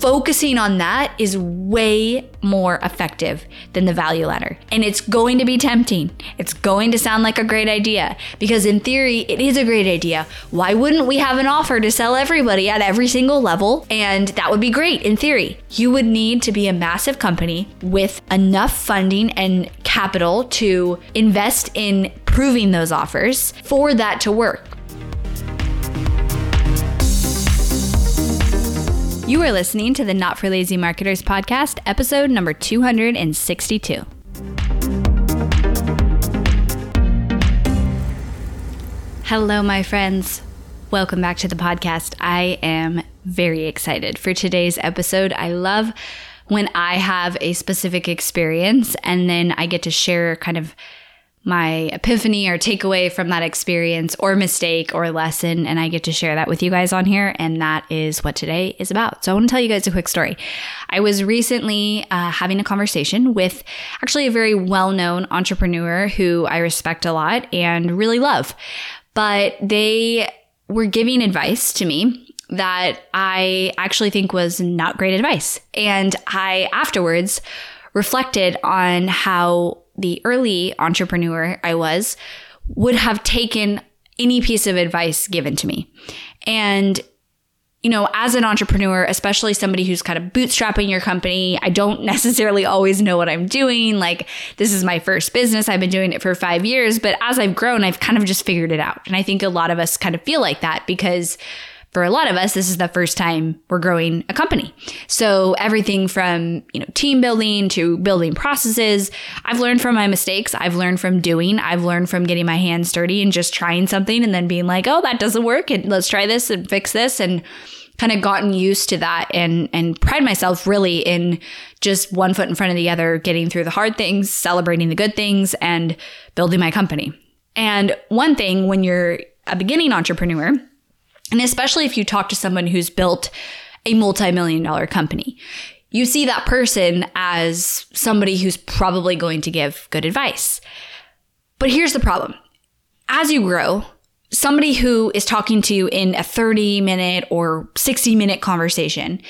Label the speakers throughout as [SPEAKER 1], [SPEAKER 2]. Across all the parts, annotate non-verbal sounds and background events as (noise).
[SPEAKER 1] focusing on that is way more effective than the value ladder. And it's going to be tempting. It's going to sound like a great idea because, in theory, it is a great idea. Why wouldn't we have an offer to sell everybody at every single level? And that would be great in theory. You would need to be a massive company with enough funding and capital to invest in proving those offers for that to work. You are listening to the Not for Lazy Marketers podcast, episode number 262. Hello, my friends. Welcome back to the podcast. I am very excited for today's episode. I love when I have a specific experience and then I get to share kind of my epiphany or takeaway from that experience or mistake or lesson. And I get to share that with you guys on here. And that is what today is about. So I want to tell you guys a quick story. I was recently uh, having a conversation with actually a very well known entrepreneur who I respect a lot and really love. But they were giving advice to me that I actually think was not great advice. And I afterwards reflected on how the early entrepreneur I was would have taken any piece of advice given to me. And you know, as an entrepreneur, especially somebody who's kind of bootstrapping your company, I don't (laughs) necessarily always know what I'm doing. Like, this is my first business. I've been doing it for five years, but as I've grown, I've kind of just figured it out. And I think a lot of us kind of feel like that because for a lot of us, this is the first time we're growing a company. So everything from, you know, team building to building processes, I've learned from my mistakes. I've learned from doing. I've learned from getting my hands dirty and just trying something and then being like, oh, that doesn't work. And let's try this and fix this. And kind of gotten used to that and and pride myself really in just one foot in front of the other, getting through the hard things, celebrating the good things, and building my company. And one thing when you're a beginning entrepreneur, and especially if you talk to someone who's built a multi million dollar company, you see that person as somebody who's probably going to give good advice. But here's the problem as you grow, somebody who is talking to you in a 30 minute or 60 minute conversation,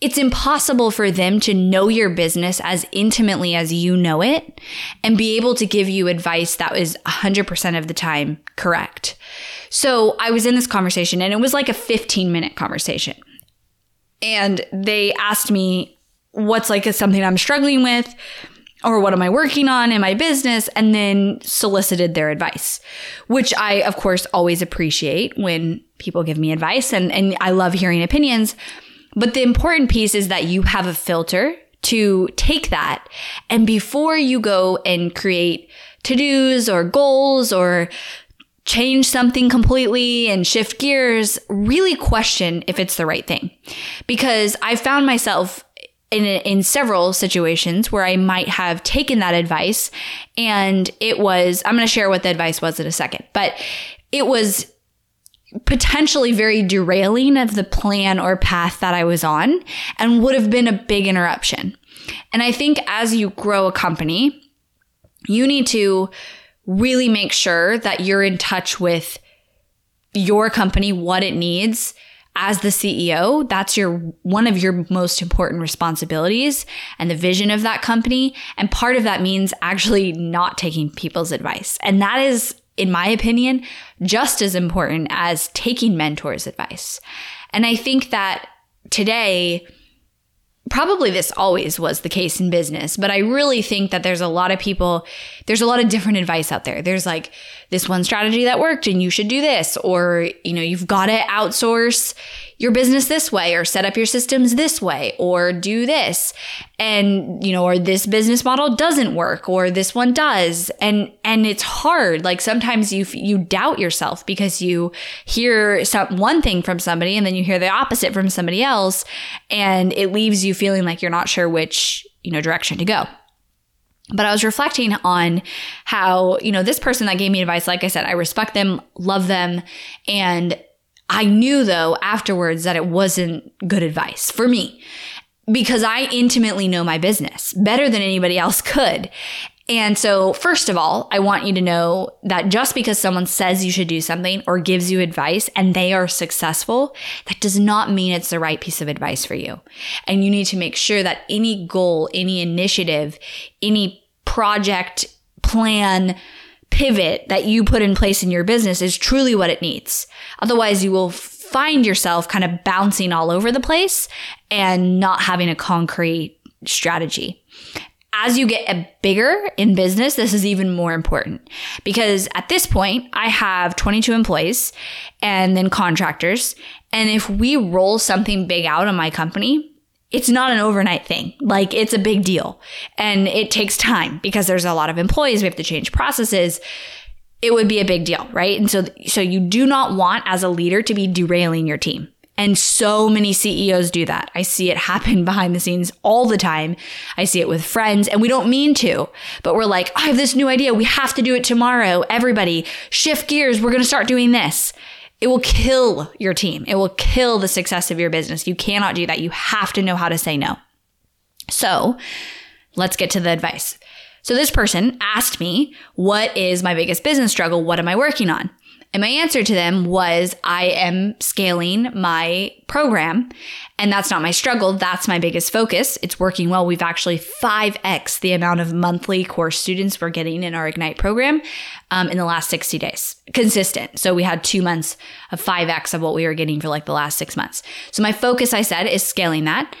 [SPEAKER 1] it's impossible for them to know your business as intimately as you know it and be able to give you advice that is 100% of the time correct. So I was in this conversation and it was like a 15 minute conversation. And they asked me what's like something I'm struggling with or what am I working on in my business and then solicited their advice, which I of course always appreciate when people give me advice and and I love hearing opinions. But the important piece is that you have a filter to take that and before you go and create to-dos or goals or change something completely and shift gears, really question if it's the right thing. Because I found myself in, in several situations where I might have taken that advice and it was, I'm going to share what the advice was in a second, but it was potentially very derailing of the plan or path that I was on and would have been a big interruption. And I think as you grow a company, you need to really make sure that you're in touch with your company, what it needs as the CEO. That's your one of your most important responsibilities and the vision of that company. And part of that means actually not taking people's advice. And that is, in my opinion, just as important as taking mentors' advice. And I think that today, probably this always was the case in business, but I really think that there's a lot of people, there's a lot of different advice out there. There's like this one strategy that worked and you should do this, or, you know, you've got to outsource your business this way or set up your systems this way or do this. And you know or this business model doesn't work or this one does. And and it's hard. Like sometimes you you doubt yourself because you hear some one thing from somebody and then you hear the opposite from somebody else and it leaves you feeling like you're not sure which you know direction to go. But I was reflecting on how, you know, this person that gave me advice, like I said, I respect them, love them, and I knew though afterwards that it wasn't good advice for me because I intimately know my business better than anybody else could. And so, first of all, I want you to know that just because someone says you should do something or gives you advice and they are successful, that does not mean it's the right piece of advice for you. And you need to make sure that any goal, any initiative, any project, plan, pivot that you put in place in your business is truly what it needs. Otherwise, you will find yourself kind of bouncing all over the place and not having a concrete strategy as you get bigger in business, this is even more important because at this point, I have 22 employees and then contractors. And if we roll something big out on my company, it's not an overnight thing. Like it's a big deal and it takes time because there's a lot of employees. We have to change processes. It would be a big deal, right? And so, so you do not want as a leader to be derailing your team. And so many CEOs do that. I see it (laughs) happen behind the scenes all the time. I see it with friends and we don't mean to, but we're like, I have this new idea. We have to do it tomorrow. Everybody shift gears. We're going to start doing this. It will kill your team. It will kill the success of your business. You cannot do that. You have to know how to say no. So let's get to the advice. So this person asked me, what is my biggest business struggle? What am I working on? And my answer to them was I am scaling my program and that's not my struggle. That's my biggest focus. It's working well. We've actually 5x the amount of monthly course students we're getting in our Ignite program um, in the last 60 days. Consistent. So we had two months of 5x of what we were getting for like the last six months. So my focus, I said, is scaling that.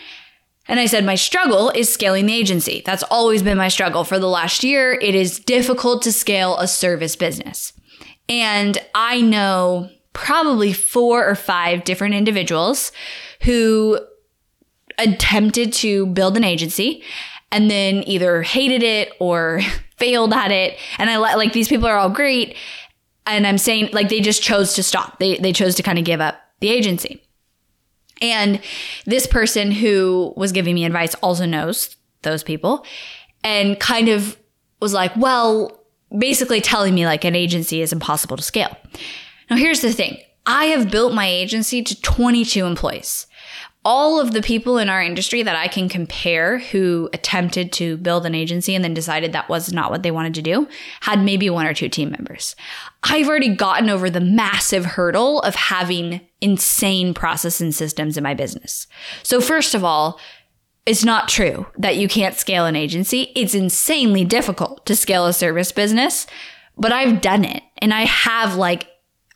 [SPEAKER 1] And I said, my struggle is scaling the agency. That's always been my struggle for the last year. It is difficult to scale a service business. And I know probably four or five different individuals who attempted to build an agency and then either hated it or (laughs) failed at it. And I like these people are all great. And I'm saying like they just chose to stop. They, they chose to kind of give up the agency. And this person who was giving me advice also knows those people and kind of was like, well, basically telling me like an agency is impossible to scale. Now, here's the thing I have built my agency to 22 employees. All of the people in our industry that I can compare who attempted to build an agency and then decided that was not what they wanted to do had maybe one or two team members. I've already gotten over the massive hurdle of having insane process and systems in my business. So, first of all, it's not true that you can't scale an agency. It's insanely difficult to scale a service business, but I've done it and I have like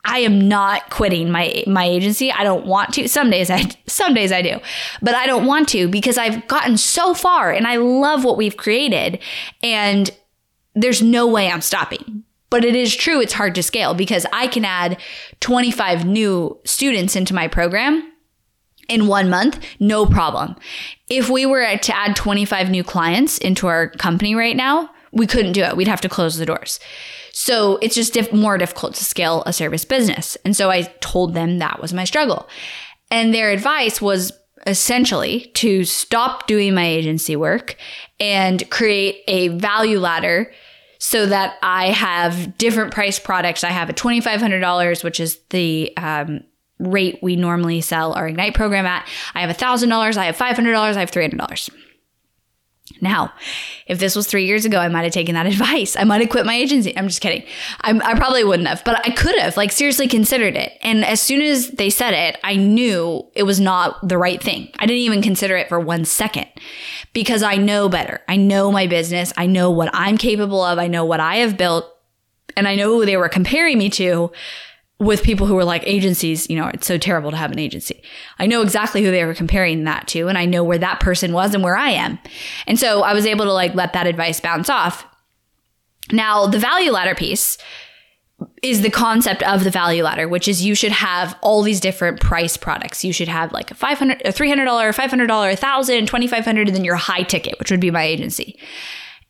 [SPEAKER 1] I am not quitting my my agency. I don't want to. Some days I some days I do. But I don't want to because I've gotten so far and I love what we've created and there's no way I'm stopping. But it is true it's hard to scale because I can add 25 new students into my program in one month, no problem. If we were to add 25 new clients into our company right now, we couldn't do it. We'd have to close the doors. So it's just diff- more difficult to scale a service business. And so I told them that was my struggle. And their advice was essentially to stop doing my agency work and create a value ladder so that I have different price products. I have a $2,500, which is the um, rate we normally sell our Ignite program at. I have $1,000, I have $500, I have $300. Now, if this was three years ago, I might have taken that (laughs) advice. I might have quit my agency. I'm just kidding. I, I probably wouldn't have, but I could have, like, seriously considered it. And as soon as they said it, I knew it was not the right thing. I didn't even consider it for one second because I know better. I know my business. I know what I'm capable of. I know what I have built. And I know who they were comparing me to with people who were like agencies, you know, it's so terrible to have an agency. I know exactly who they were comparing that to, and I know where that person was and where I am. And so I was able to like let that advice bounce off. Now, the value ladder piece is the concept of the value ladder, which is you should have all these different price products. You should have like a 500, a $300, $500, $1,000, $2,500, and then your high ticket, which would be my agency.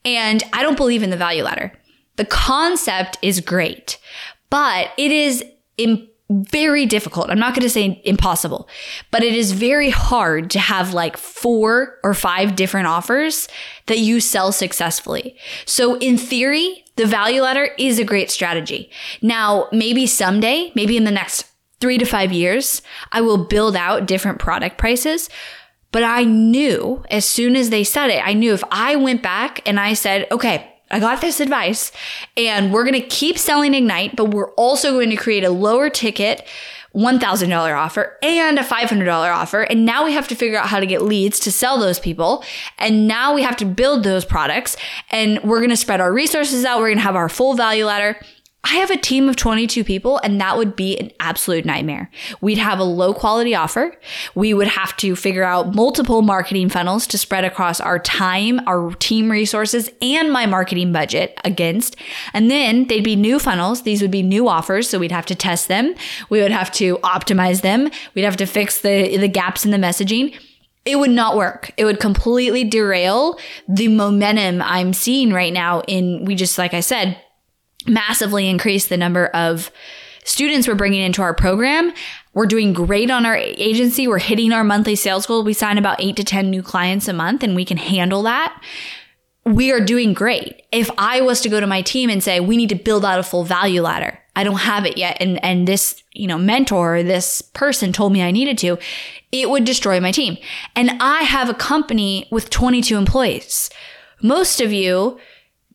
[SPEAKER 1] And I don't believe in the value ladder. The concept is great, but it is Im- very difficult. I'm not going to say impossible, but it is very hard to have like four or five different offers that you sell successfully. So in theory, the value ladder is a great strategy. Now, maybe someday, maybe in the next three to five years, I will build out different product prices. But I knew as soon as they said it, I knew if I went back and I said, okay, I got this advice and we're going to keep selling Ignite, but we're also going to create a lower ticket $1,000 offer and a $500 offer. And now we have to figure out how to get leads to sell those people. And now we have to build those products and we're going to spread our resources out. We're going to have our full value ladder. I have a team of 22 people and that would be an absolute nightmare. We'd have a low quality offer. We would have to figure out multiple marketing funnels to spread across our time, our team resources, and my marketing budget against. And then they'd be new funnels. These would be new offers. So we'd have to test them. We would have to optimize them. We'd have to fix the, the gaps in the messaging it would not work. It would completely derail the momentum I'm seeing right now in, we just, like I said, massively increased the number of students we're bringing into our program. We're doing great on our agency. We're hitting our monthly sales goal. We sign about eight to 10 new clients a month and we can handle that. We are doing great. If I was to go to my team and say, we need to build out a full value ladder, I don't have it yet. And, and this, you know, mentor, this person told me I needed to, it would destroy my team. And I have a company with 22 employees. Most of you,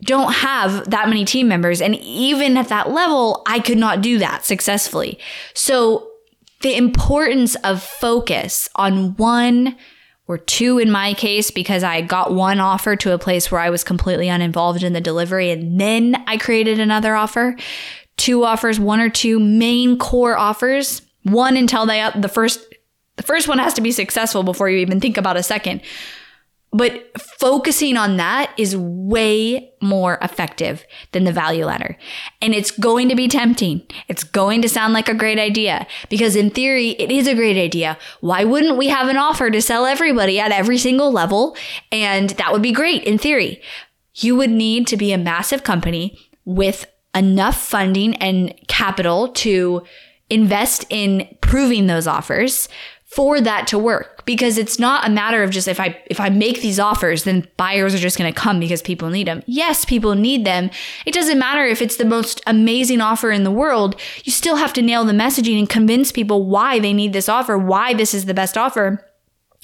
[SPEAKER 1] don't have that many team members. And even at that level, I could not do that successfully. So the importance of focus on one or two in my case, because I got one offer to a place where I was completely uninvolved in the delivery and then I created another offer. Two offers, one or two main core offers. One until they, the first, the first one has to be successful before you even think about a second. But focusing on that is way more effective than the value ladder. And it's going to be tempting. It's going to sound like a great idea because in theory, it is a great idea. Why wouldn't we have an offer to sell everybody at every single level? And that would be great in theory. You would need to be a massive company with enough funding and capital to invest in proving those offers for that to work because it's not a matter of just if I if I make these offers then buyers are just going to come because people need them. Yes, people need them. It doesn't matter if it's the most amazing offer in the world. You still have to nail the messaging and convince people why they need this offer, why this is the best offer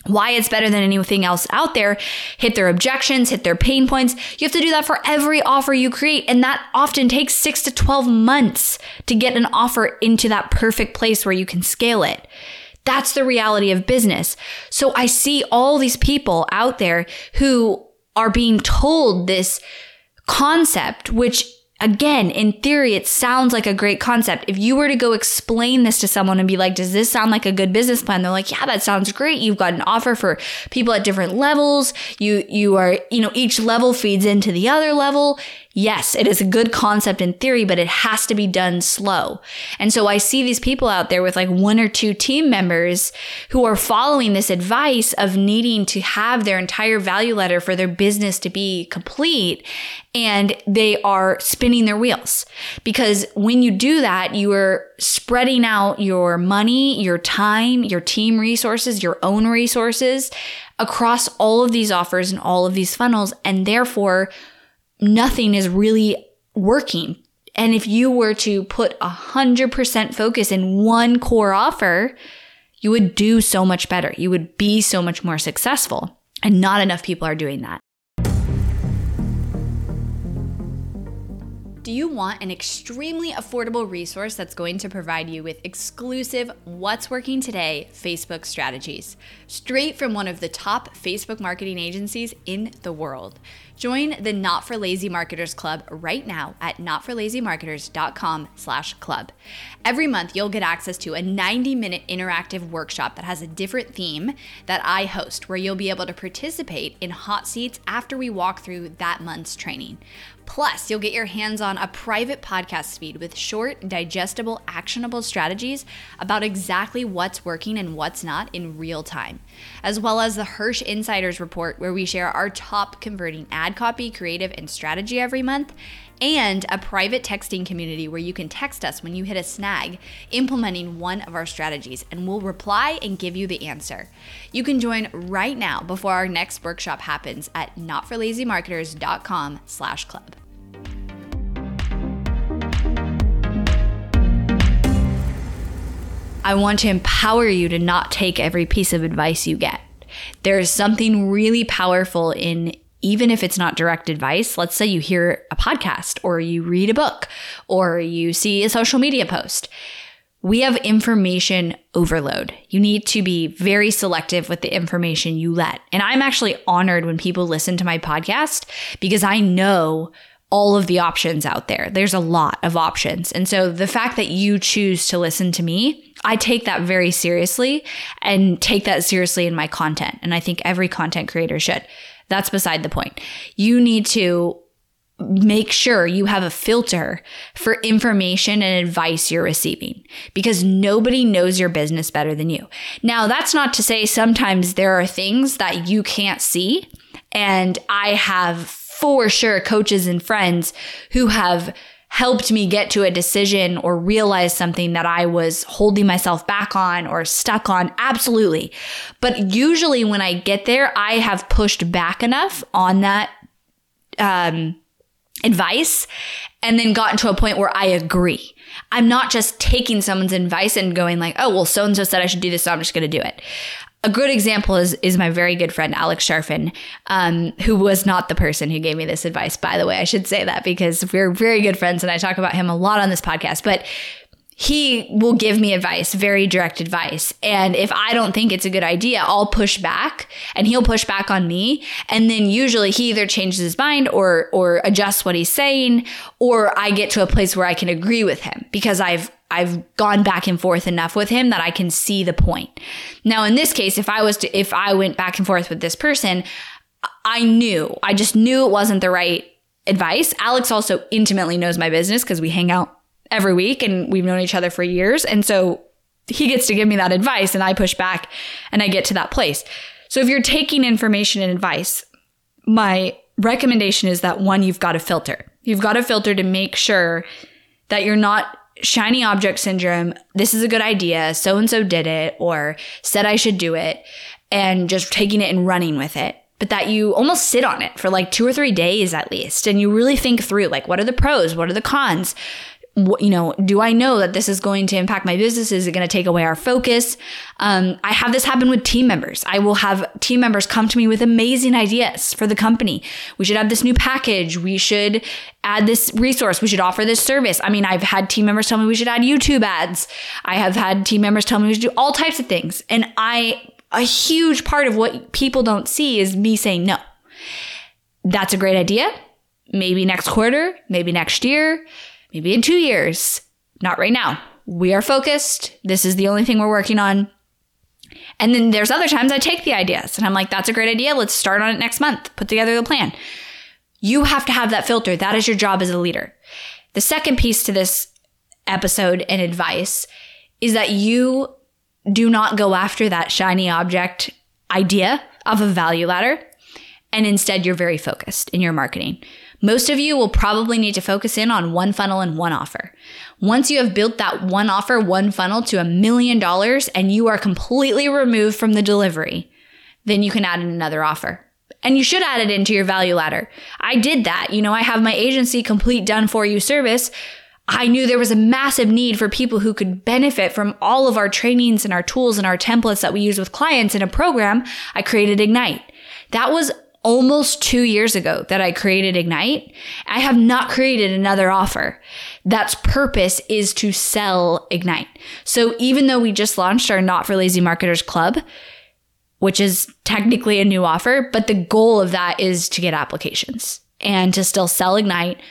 [SPEAKER 1] why it's better than anything else out there, hit their objections, hit their pain points. You have to do that for every offer you create. And that often takes six to 12 months to get an offer into that perfect place where you can scale it. That's the reality of business. So I see all these people out there who are being told this concept, which again, in theory, it sounds like a great concept. If you were to go explain this to someone and be like, does this sound like a good business plan? They're like, yeah, that sounds great. You've got an offer for people at different levels. You, you are, you know, each level feeds into the other level. Yes, it is a good concept in theory, but it has to be done slow. And so I see these people out there with like one or two team members who are following this advice of needing to have their entire value ladder for their business to be complete. And they are spinning their wheels because when you do that, you are spreading out your money, your time, your team resources, your own resources across all of these offers and all of these funnels. And therefore, nothing is really working. And if you were to put a hundred percent focus in one core offer, you would do so much better. You would be so much more successful. And not enough people are doing that. Do you want an extremely affordable resource that's going to provide you with exclusive What's Working Today Facebook strategies, straight from one of the top Facebook marketing agencies in the world? Join the Not for Lazy Marketers Club right now at notforlazymarketers.com slash club. Every month, you'll get access to a 90-minute interactive workshop that has a different theme that I host, where you'll be able to participate in hot seats after we walk through that month's training. Plus, you'll get your hands on a private podcast feed with short, digestible, actionable strategies about exactly what's working and what's not in real time, as well as the Hirsch Insiders Report, where we share our top converting ad copy, creative, and strategy every month and a private texting community where you can text us when you hit a snag implementing one of our strategies and we'll reply and give you the answer. You can join right now before our next workshop happens at notforlazymarketers.com slash club. I want to empower you to not take every piece of advice you get. There is something really powerful in even if it's not direct advice, let's say you hear a podcast or you read a book or you see a social media post. We have information overload. You need to be very selective with the information you let. And I'm actually honored when people listen to my podcast because I know all of the options out there. There's a lot of options. And so the fact that you choose to listen to me, I take that very seriously and take that seriously in my content. And I think every content creator should. That's beside the point. You need to make sure you have a filter for information and advice you're receiving because nobody knows your business better than you. Now, that's not to say sometimes there are things that you can't see. And I have for sure coaches and friends who have helped me get to a decision or realize something that I was holding myself back on or stuck on. Absolutely. But usually when I get there, I have pushed back enough on that um, advice and then gotten to a point where I agree. I'm not just taking someone's advice and going like, oh, well, so and so said I should do this, so I'm just going to do it. A good example is is my very good friend Alex Charfen, um, who was not the person who gave me this advice. By the way, I should say that because we're very good friends, and I talk about him a lot on this podcast. But he will give me advice, very direct advice. And if I don't think it's a good idea, I'll push back and he'll push back on me. And then usually he either changes his mind or, or adjusts what he's saying, or I get to a place where I can agree with him because I've, I've gone back and forth enough with him that I can see the point. Now, in this case, if I was to, if I went back and forth with this person, I knew, I just knew it wasn't the right advice. Alex also intimately knows my business because we hang out every week and we've known each other for years. And so he gets to give me that advice and I push back and I get to that place. So if you're taking information and advice, my recommendation is that one, you've got to filter. You've got to filter to make sure that you're not shiny object syndrome. This is a good idea. So and so did it or said I should do it and just taking it and running with it but that you almost sit on it for like two or three days at least and you really think through like what are the pros what are the cons you know, do I know that this is going to impact my business? Is it going to take away our focus? Um, I have this happen with team members. I will have team members come to me with amazing ideas for the company. We should have this new package. We should add this resource. We should offer this service. I mean, I've had team members tell me we should add YouTube ads. I have had team members tell me we should do all types of things. And I, a huge part of what people don't see is me saying no. That's a great idea. Maybe next quarter, maybe next year maybe in two years, not right now. We are focused. This is the only thing we're working on. And then there's other times I take the ideas and I'm like, that's a great idea. Let's start on it next month. Put together the plan. You have to have that filter. That is your job as a leader. The second piece to this episode and advice is that you do not go after that shiny object idea of a value ladder. And instead, you're very focused in your marketing. Most of you will probably need to focus in on one funnel and one offer. Once you have built that one offer, one funnel to a million dollars and you are completely removed from the delivery, then you can add in another offer. And you should add it into your value ladder. I did that. You know, I have my agency complete done for you service. I knew there was a massive need for people who could benefit from all of our trainings and our tools and our templates that we use with clients in a program. I created Ignite. That was almost two years ago that I created Ignite. I have not created another offer. That's purpose is to sell Ignite. So even though we just launched our Not for Lazy Marketers Club, which is technically a new offer, but the goal of that is to get applications and to still sell Ignite.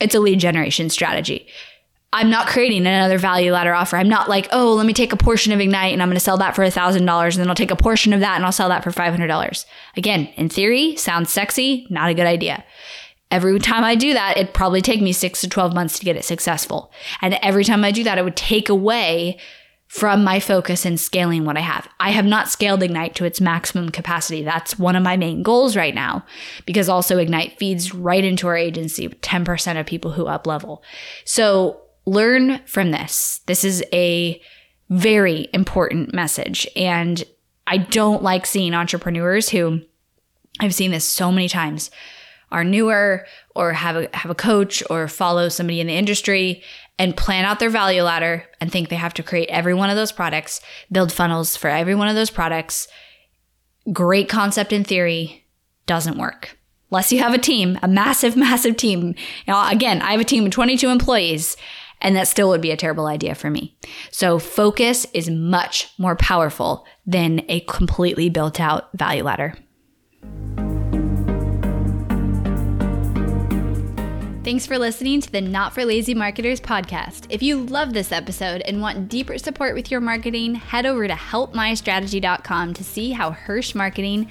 [SPEAKER 1] It's a lead generation strategy. I'm not creating another value ladder offer. I'm not like, oh, let me take a portion of Ignite and I'm going to sell that for $1,000 and then I'll take a portion of that and I'll sell that for $500. Again, in theory, sounds sexy, not a good idea. Every time I do that, it'd probably take me six to 12 months to get it successful. And every time I do that, it would take away from my focus in scaling what I have. I have not scaled Ignite to its maximum capacity. That's one of my main goals right now because also Ignite feeds right into our agency 10% of people who up level. So learn from this. This is a very important message. And I don't like seeing entrepreneurs who I've seen this so many times are newer or have a have a coach or follow somebody in the industry and plan out their value ladder and think they have to create every one of those products, build funnels for every one of those products. Great concept in theory, doesn't work. unless you have a team, a massive, (laughs) massive team. Now, again, I have a team of 22 employees, and that still would be a terrible idea for me. So, focus is much more powerful than a completely built out value ladder. Thanks for listening to the Not for Lazy Marketers podcast. If you love this episode and want deeper support with your marketing, head over to helpmystrategy.com to see how Hirsch Marketing